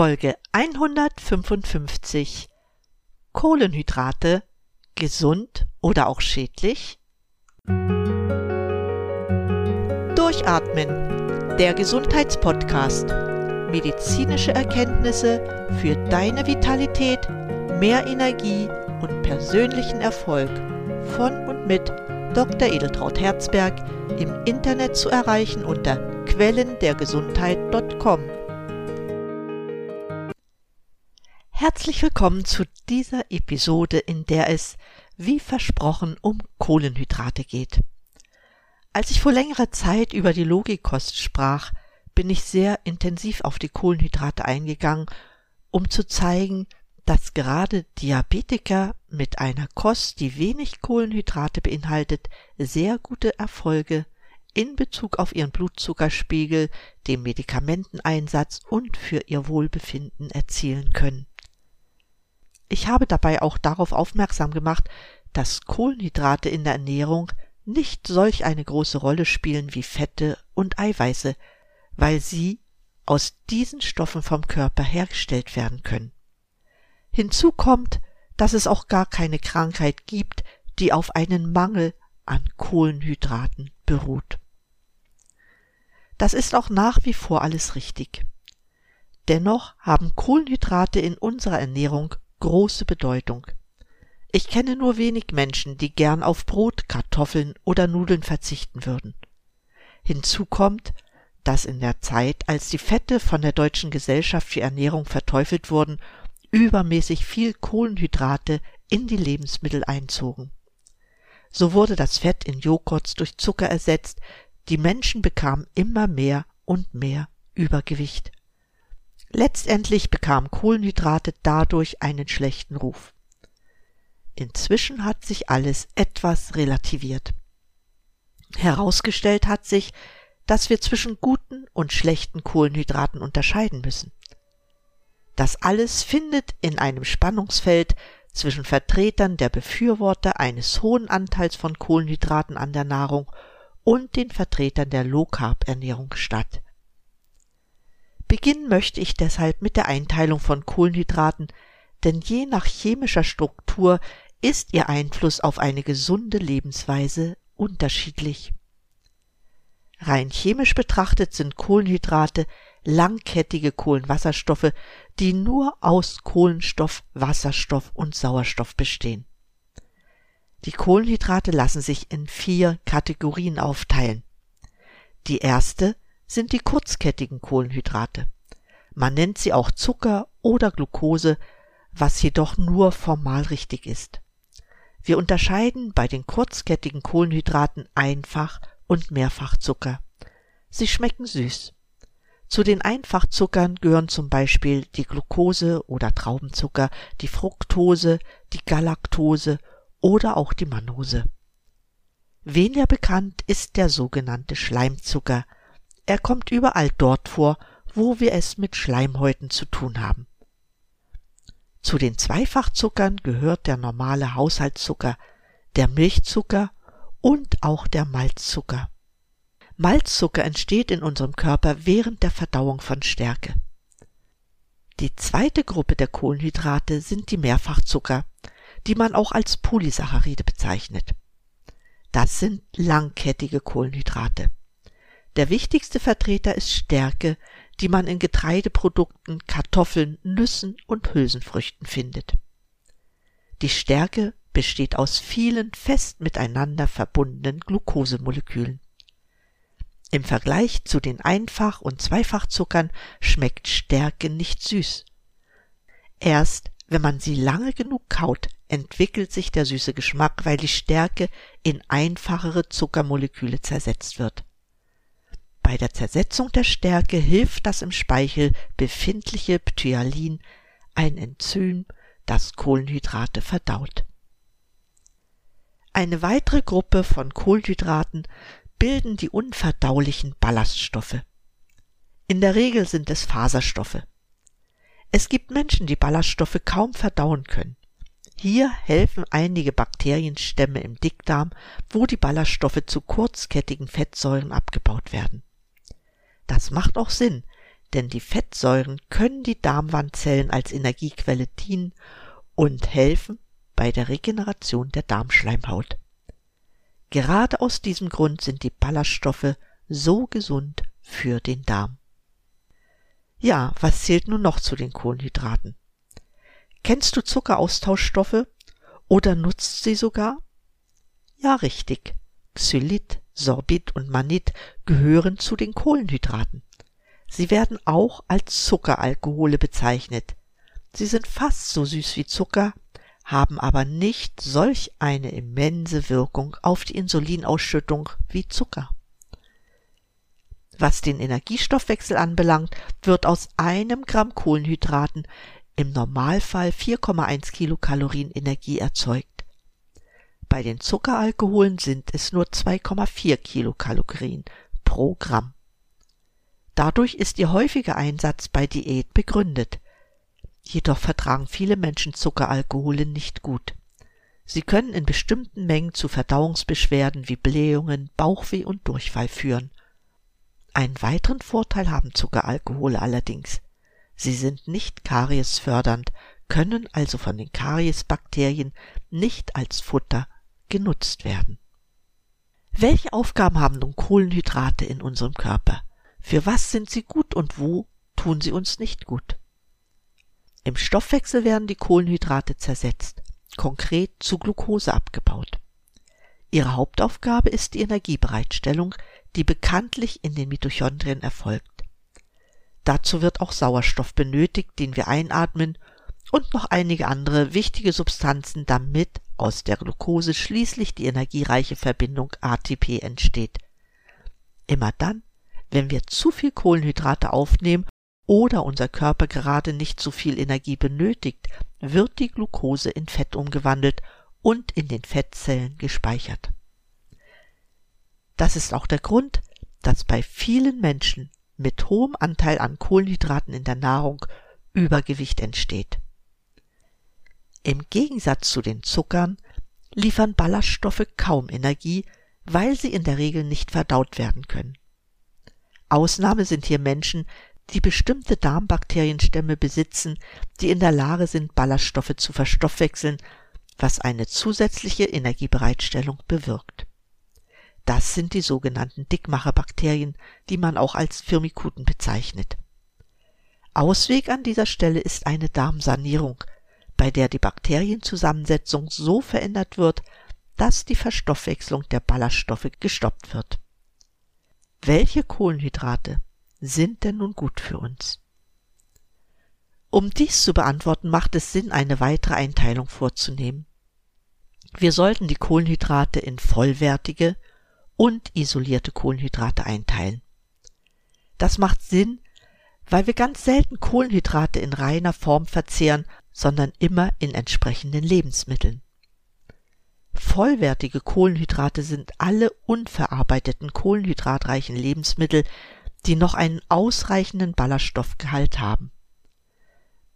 Folge 155 Kohlenhydrate gesund oder auch schädlich? Durchatmen, der Gesundheitspodcast. Medizinische Erkenntnisse für deine Vitalität, mehr Energie und persönlichen Erfolg von und mit Dr. Edeltraut Herzberg im Internet zu erreichen unter quellendergesundheit.com. Herzlich willkommen zu dieser Episode, in der es, wie versprochen, um Kohlenhydrate geht. Als ich vor längerer Zeit über die Logikost sprach, bin ich sehr intensiv auf die Kohlenhydrate eingegangen, um zu zeigen, dass gerade Diabetiker mit einer Kost, die wenig Kohlenhydrate beinhaltet, sehr gute Erfolge in Bezug auf ihren Blutzuckerspiegel, den Medikamenteneinsatz und für ihr Wohlbefinden erzielen können. Ich habe dabei auch darauf aufmerksam gemacht, dass Kohlenhydrate in der Ernährung nicht solch eine große Rolle spielen wie Fette und Eiweiße, weil sie aus diesen Stoffen vom Körper hergestellt werden können. Hinzu kommt, dass es auch gar keine Krankheit gibt, die auf einen Mangel an Kohlenhydraten beruht. Das ist auch nach wie vor alles richtig. Dennoch haben Kohlenhydrate in unserer Ernährung große Bedeutung. Ich kenne nur wenig Menschen, die gern auf Brot, Kartoffeln oder Nudeln verzichten würden. Hinzu kommt, dass in der Zeit, als die Fette von der Deutschen Gesellschaft für Ernährung verteufelt wurden, übermäßig viel Kohlenhydrate in die Lebensmittel einzogen. So wurde das Fett in Joghurts durch Zucker ersetzt, die Menschen bekamen immer mehr und mehr Übergewicht. Letztendlich bekamen Kohlenhydrate dadurch einen schlechten Ruf. Inzwischen hat sich alles etwas relativiert. Herausgestellt hat sich, dass wir zwischen guten und schlechten Kohlenhydraten unterscheiden müssen. Das alles findet in einem Spannungsfeld zwischen Vertretern der Befürworter eines hohen Anteils von Kohlenhydraten an der Nahrung und den Vertretern der Low-Carb-Ernährung statt. Beginnen möchte ich deshalb mit der Einteilung von Kohlenhydraten, denn je nach chemischer Struktur ist ihr Einfluss auf eine gesunde Lebensweise unterschiedlich. Rein chemisch betrachtet sind Kohlenhydrate langkettige Kohlenwasserstoffe, die nur aus Kohlenstoff, Wasserstoff und Sauerstoff bestehen. Die Kohlenhydrate lassen sich in vier Kategorien aufteilen. Die erste sind die kurzkettigen Kohlenhydrate. Man nennt sie auch Zucker oder Glucose, was jedoch nur formal richtig ist. Wir unterscheiden bei den kurzkettigen Kohlenhydraten Einfach- und Mehrfachzucker. Sie schmecken süß. Zu den Einfachzuckern gehören zum Beispiel die Glucose oder Traubenzucker, die Fructose, die Galaktose oder auch die Mannose. Weniger bekannt ist der sogenannte Schleimzucker, er kommt überall dort vor, wo wir es mit Schleimhäuten zu tun haben. Zu den Zweifachzuckern gehört der normale Haushaltszucker, der Milchzucker und auch der Malzzucker. Malzzucker entsteht in unserem Körper während der Verdauung von Stärke. Die zweite Gruppe der Kohlenhydrate sind die Mehrfachzucker, die man auch als Polysaccharide bezeichnet. Das sind langkettige Kohlenhydrate. Der wichtigste Vertreter ist Stärke, die man in Getreideprodukten, Kartoffeln, Nüssen und Hülsenfrüchten findet. Die Stärke besteht aus vielen fest miteinander verbundenen Glukosemolekülen. Im Vergleich zu den Einfach- und Zweifachzuckern schmeckt Stärke nicht süß. Erst wenn man sie lange genug kaut, entwickelt sich der süße Geschmack, weil die Stärke in einfachere Zuckermoleküle zersetzt wird. Bei der Zersetzung der Stärke hilft das im Speichel befindliche Ptyalin, ein Enzym, das Kohlenhydrate verdaut. Eine weitere Gruppe von Kohlenhydraten bilden die unverdaulichen Ballaststoffe. In der Regel sind es Faserstoffe. Es gibt Menschen, die Ballaststoffe kaum verdauen können. Hier helfen einige Bakterienstämme im Dickdarm, wo die Ballaststoffe zu kurzkettigen Fettsäuren abgebaut werden. Das macht auch Sinn, denn die Fettsäuren können die Darmwandzellen als Energiequelle dienen und helfen bei der Regeneration der Darmschleimhaut. Gerade aus diesem Grund sind die Ballaststoffe so gesund für den Darm. Ja, was zählt nun noch zu den Kohlenhydraten? Kennst du Zuckeraustauschstoffe oder nutzt sie sogar? Ja, richtig. Xylit, Sorbit und Manit gehören zu den Kohlenhydraten. Sie werden auch als Zuckeralkohole bezeichnet. Sie sind fast so süß wie Zucker, haben aber nicht solch eine immense Wirkung auf die Insulinausschüttung wie Zucker. Was den Energiestoffwechsel anbelangt, wird aus einem Gramm Kohlenhydraten im Normalfall 4,1 Kilokalorien Energie erzeugt. Bei den Zuckeralkoholen sind es nur 2,4 Kilokalorien pro Gramm. Dadurch ist ihr häufiger Einsatz bei Diät begründet. Jedoch vertragen viele Menschen Zuckeralkohole nicht gut. Sie können in bestimmten Mengen zu Verdauungsbeschwerden wie Blähungen, Bauchweh und Durchfall führen. Einen weiteren Vorteil haben Zuckeralkohole allerdings. Sie sind nicht kariesfördernd, können also von den Kariesbakterien nicht als Futter genutzt werden. Welche Aufgaben haben nun Kohlenhydrate in unserem Körper? Für was sind sie gut und wo tun sie uns nicht gut? Im Stoffwechsel werden die Kohlenhydrate zersetzt, konkret zu Glucose abgebaut. Ihre Hauptaufgabe ist die Energiebereitstellung, die bekanntlich in den Mitochondrien erfolgt. Dazu wird auch Sauerstoff benötigt, den wir einatmen, und noch einige andere wichtige Substanzen, damit aus der Glucose schließlich die energiereiche Verbindung ATP entsteht. Immer dann, wenn wir zu viel Kohlenhydrate aufnehmen oder unser Körper gerade nicht so viel Energie benötigt, wird die Glucose in Fett umgewandelt und in den Fettzellen gespeichert. Das ist auch der Grund, dass bei vielen Menschen mit hohem Anteil an Kohlenhydraten in der Nahrung Übergewicht entsteht. Im Gegensatz zu den Zuckern liefern Ballaststoffe kaum Energie, weil sie in der Regel nicht verdaut werden können. Ausnahme sind hier Menschen, die bestimmte Darmbakterienstämme besitzen, die in der Lage sind, Ballaststoffe zu verstoffwechseln, was eine zusätzliche Energiebereitstellung bewirkt. Das sind die sogenannten Dickmacherbakterien, die man auch als Firmikuten bezeichnet. Ausweg an dieser Stelle ist eine Darmsanierung, bei der die Bakterienzusammensetzung so verändert wird, dass die Verstoffwechslung der Ballaststoffe gestoppt wird. Welche Kohlenhydrate sind denn nun gut für uns? Um dies zu beantworten, macht es Sinn, eine weitere Einteilung vorzunehmen. Wir sollten die Kohlenhydrate in vollwertige und isolierte Kohlenhydrate einteilen. Das macht Sinn, weil wir ganz selten Kohlenhydrate in reiner Form verzehren, sondern immer in entsprechenden Lebensmitteln. Vollwertige Kohlenhydrate sind alle unverarbeiteten kohlenhydratreichen Lebensmittel, die noch einen ausreichenden Ballaststoffgehalt haben.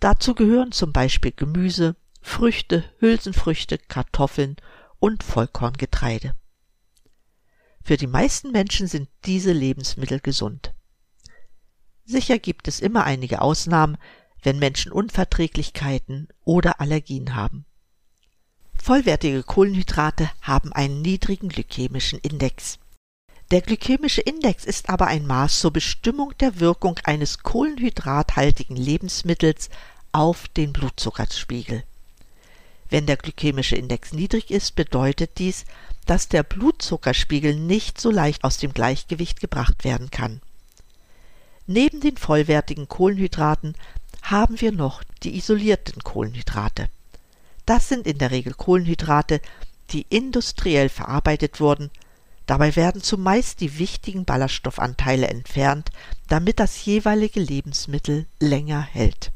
Dazu gehören zum Beispiel Gemüse, Früchte, Hülsenfrüchte, Kartoffeln und Vollkorngetreide. Für die meisten Menschen sind diese Lebensmittel gesund. Sicher gibt es immer einige Ausnahmen, wenn Menschen Unverträglichkeiten oder Allergien haben. Vollwertige Kohlenhydrate haben einen niedrigen glykämischen Index. Der glykämische Index ist aber ein Maß zur Bestimmung der Wirkung eines kohlenhydrathaltigen Lebensmittels auf den Blutzuckerspiegel. Wenn der glykämische Index niedrig ist, bedeutet dies, dass der Blutzuckerspiegel nicht so leicht aus dem Gleichgewicht gebracht werden kann. Neben den vollwertigen Kohlenhydraten haben wir noch die isolierten Kohlenhydrate. Das sind in der Regel Kohlenhydrate, die industriell verarbeitet wurden. Dabei werden zumeist die wichtigen Ballaststoffanteile entfernt, damit das jeweilige Lebensmittel länger hält.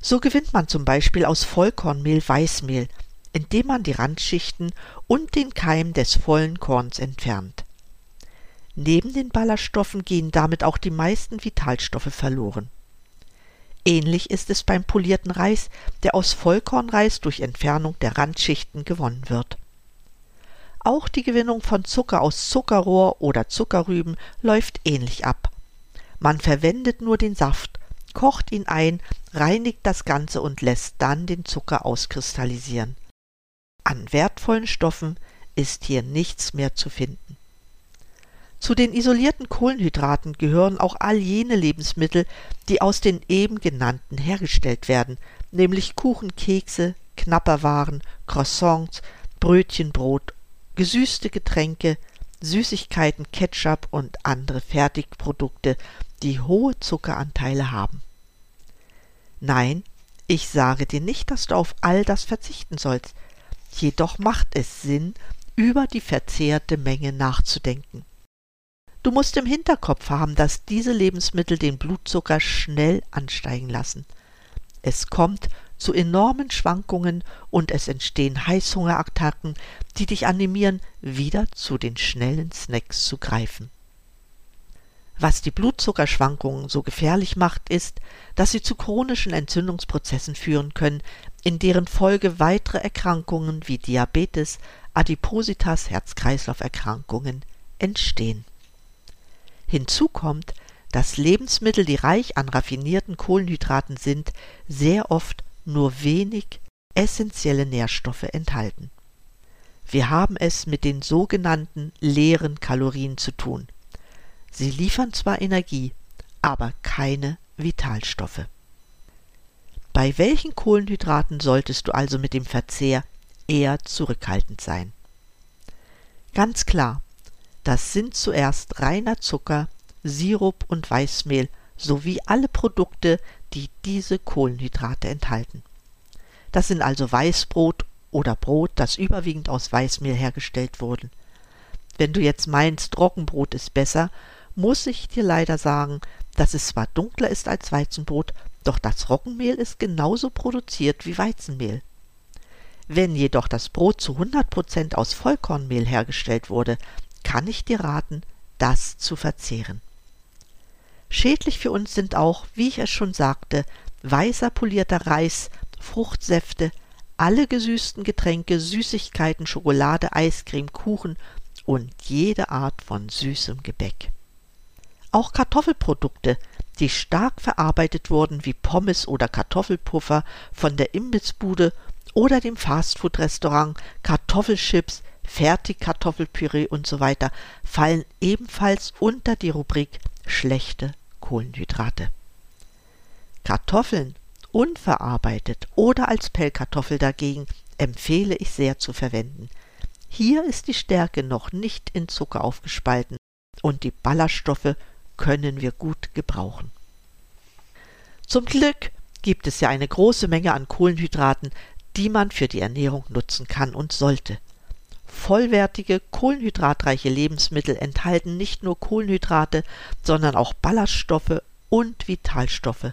So gewinnt man zum Beispiel aus Vollkornmehl Weißmehl, indem man die Randschichten und den Keim des vollen Korns entfernt. Neben den Ballaststoffen gehen damit auch die meisten Vitalstoffe verloren. Ähnlich ist es beim polierten Reis, der aus Vollkornreis durch Entfernung der Randschichten gewonnen wird. Auch die Gewinnung von Zucker aus Zuckerrohr oder Zuckerrüben läuft ähnlich ab. Man verwendet nur den Saft, kocht ihn ein, reinigt das Ganze und lässt dann den Zucker auskristallisieren. An wertvollen Stoffen ist hier nichts mehr zu finden. Zu den isolierten Kohlenhydraten gehören auch all jene Lebensmittel, die aus den eben genannten hergestellt werden, nämlich Kuchen, Kekse, Knapperwaren, Croissants, Brötchen, Brot, gesüßte Getränke, Süßigkeiten, Ketchup und andere Fertigprodukte, die hohe Zuckeranteile haben. Nein, ich sage dir nicht, dass du auf all das verzichten sollst, jedoch macht es Sinn, über die verzehrte Menge nachzudenken. Du musst im Hinterkopf haben, dass diese Lebensmittel den Blutzucker schnell ansteigen lassen. Es kommt zu enormen Schwankungen und es entstehen Heißhungerattacken, die dich animieren, wieder zu den schnellen Snacks zu greifen. Was die Blutzuckerschwankungen so gefährlich macht, ist, dass sie zu chronischen Entzündungsprozessen führen können, in deren Folge weitere Erkrankungen wie Diabetes, Adipositas, Herz-Kreislauf-Erkrankungen entstehen. Hinzu kommt, dass Lebensmittel, die reich an raffinierten Kohlenhydraten sind, sehr oft nur wenig essentielle Nährstoffe enthalten. Wir haben es mit den sogenannten leeren Kalorien zu tun. Sie liefern zwar Energie, aber keine Vitalstoffe. Bei welchen Kohlenhydraten solltest du also mit dem Verzehr eher zurückhaltend sein? Ganz klar, das sind zuerst reiner Zucker, Sirup und Weißmehl sowie alle Produkte, die diese Kohlenhydrate enthalten. Das sind also Weißbrot oder Brot, das überwiegend aus Weißmehl hergestellt wurde. Wenn du jetzt meinst, Roggenbrot ist besser, muss ich dir leider sagen, dass es zwar dunkler ist als Weizenbrot, doch das Roggenmehl ist genauso produziert wie Weizenmehl. Wenn jedoch das Brot zu 100% aus Vollkornmehl hergestellt wurde, kann ich dir raten, das zu verzehren. Schädlich für uns sind auch, wie ich es schon sagte, weißer polierter Reis, Fruchtsäfte, alle gesüßten Getränke, Süßigkeiten, Schokolade, Eiscreme, Kuchen und jede Art von süßem Gebäck. Auch Kartoffelprodukte, die stark verarbeitet wurden wie Pommes oder Kartoffelpuffer von der Imbissbude oder dem Fastfood-Restaurant, Kartoffelchips, Fertigkartoffelpüree und so weiter, fallen ebenfalls unter die Rubrik schlechte Kohlenhydrate. Kartoffeln unverarbeitet oder als Pellkartoffel dagegen empfehle ich sehr zu verwenden. Hier ist die Stärke noch nicht in Zucker aufgespalten und die Ballaststoffe können wir gut gebrauchen. Zum Glück gibt es ja eine große Menge an Kohlenhydraten, die man für die Ernährung nutzen kann und sollte. Vollwertige, kohlenhydratreiche Lebensmittel enthalten nicht nur Kohlenhydrate, sondern auch Ballaststoffe und Vitalstoffe,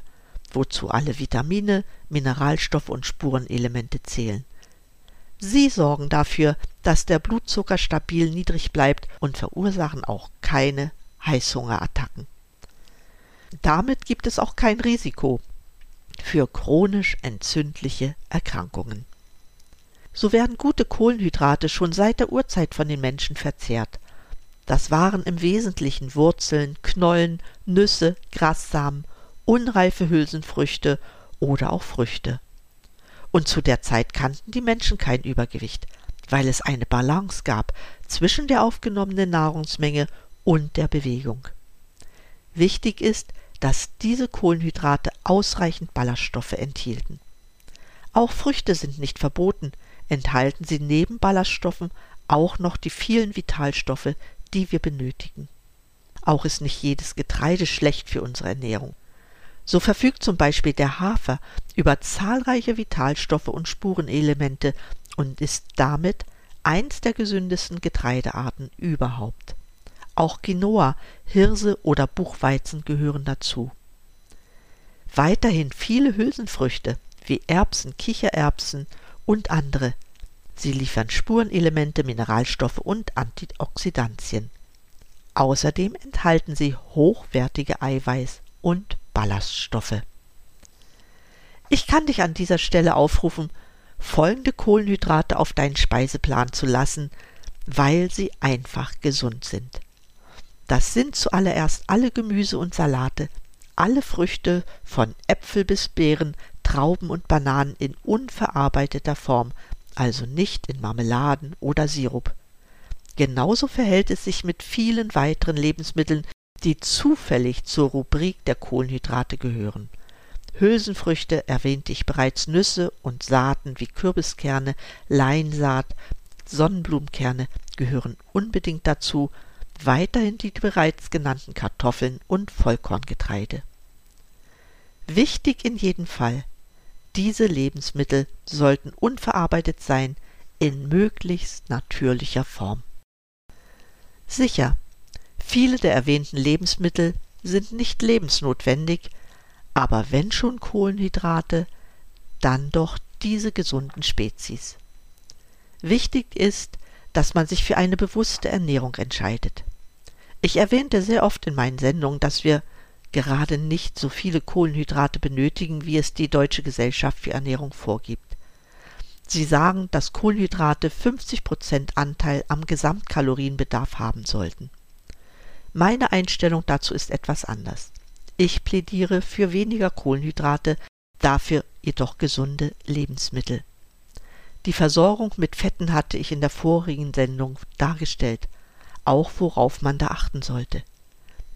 wozu alle Vitamine, Mineralstoffe und Spurenelemente zählen. Sie sorgen dafür, dass der Blutzucker stabil niedrig bleibt und verursachen auch keine Heißhungerattacken. Damit gibt es auch kein Risiko für chronisch entzündliche Erkrankungen. So werden gute Kohlenhydrate schon seit der Urzeit von den Menschen verzehrt. Das waren im Wesentlichen Wurzeln, Knollen, Nüsse, Grassamen, unreife Hülsenfrüchte oder auch Früchte. Und zu der Zeit kannten die Menschen kein Übergewicht, weil es eine Balance gab zwischen der aufgenommenen Nahrungsmenge und der Bewegung. Wichtig ist, dass diese Kohlenhydrate ausreichend Ballaststoffe enthielten. Auch Früchte sind nicht verboten, enthalten sie neben Ballaststoffen auch noch die vielen Vitalstoffe, die wir benötigen. Auch ist nicht jedes Getreide schlecht für unsere Ernährung. So verfügt zum Beispiel der Hafer über zahlreiche Vitalstoffe und Spurenelemente und ist damit eins der gesündesten Getreidearten überhaupt. Auch Quinoa, Hirse oder Buchweizen gehören dazu. Weiterhin viele Hülsenfrüchte wie Erbsen, Kichererbsen und andere. Sie liefern Spurenelemente, Mineralstoffe und Antioxidantien. Außerdem enthalten sie hochwertige Eiweiß und Ballaststoffe. Ich kann dich an dieser Stelle aufrufen, folgende Kohlenhydrate auf deinen Speiseplan zu lassen, weil sie einfach gesund sind. Das sind zuallererst alle Gemüse und Salate, alle Früchte von Äpfel bis Beeren, Trauben und Bananen in unverarbeiteter Form, also nicht in Marmeladen oder Sirup. Genauso verhält es sich mit vielen weiteren Lebensmitteln, die zufällig zur Rubrik der Kohlenhydrate gehören. Hülsenfrüchte erwähnte ich bereits Nüsse und Saaten wie Kürbiskerne, Leinsaat, Sonnenblumenkerne gehören unbedingt dazu, weiterhin die bereits genannten Kartoffeln und Vollkorngetreide. Wichtig in jedem Fall, diese Lebensmittel sollten unverarbeitet sein, in möglichst natürlicher Form. Sicher, viele der erwähnten Lebensmittel sind nicht lebensnotwendig, aber wenn schon Kohlenhydrate, dann doch diese gesunden Spezies. Wichtig ist, dass man sich für eine bewusste Ernährung entscheidet. Ich erwähnte sehr oft in meinen Sendungen, dass wir gerade nicht so viele Kohlenhydrate benötigen, wie es die Deutsche Gesellschaft für Ernährung vorgibt. Sie sagen, dass Kohlenhydrate 50 Prozent Anteil am Gesamtkalorienbedarf haben sollten. Meine Einstellung dazu ist etwas anders. Ich plädiere für weniger Kohlenhydrate, dafür jedoch gesunde Lebensmittel. Die Versorgung mit Fetten hatte ich in der vorigen Sendung dargestellt, auch worauf man da achten sollte.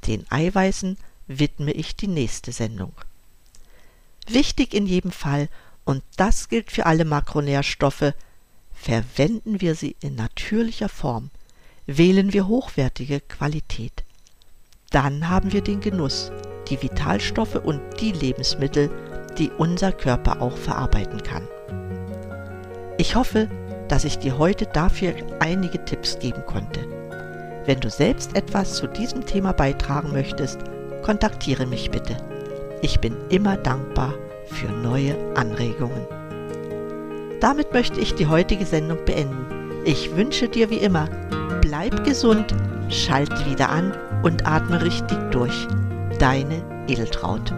Den Eiweißen widme ich die nächste Sendung. Wichtig in jedem Fall, und das gilt für alle Makronährstoffe, verwenden wir sie in natürlicher Form, wählen wir hochwertige Qualität. Dann haben wir den Genuss, die Vitalstoffe und die Lebensmittel, die unser Körper auch verarbeiten kann. Ich hoffe, dass ich dir heute dafür einige Tipps geben konnte. Wenn du selbst etwas zu diesem Thema beitragen möchtest, kontaktiere mich bitte. Ich bin immer dankbar für neue Anregungen. Damit möchte ich die heutige Sendung beenden. Ich wünsche dir wie immer, bleib gesund, schalt wieder an und atme richtig durch. Deine Edeltraut.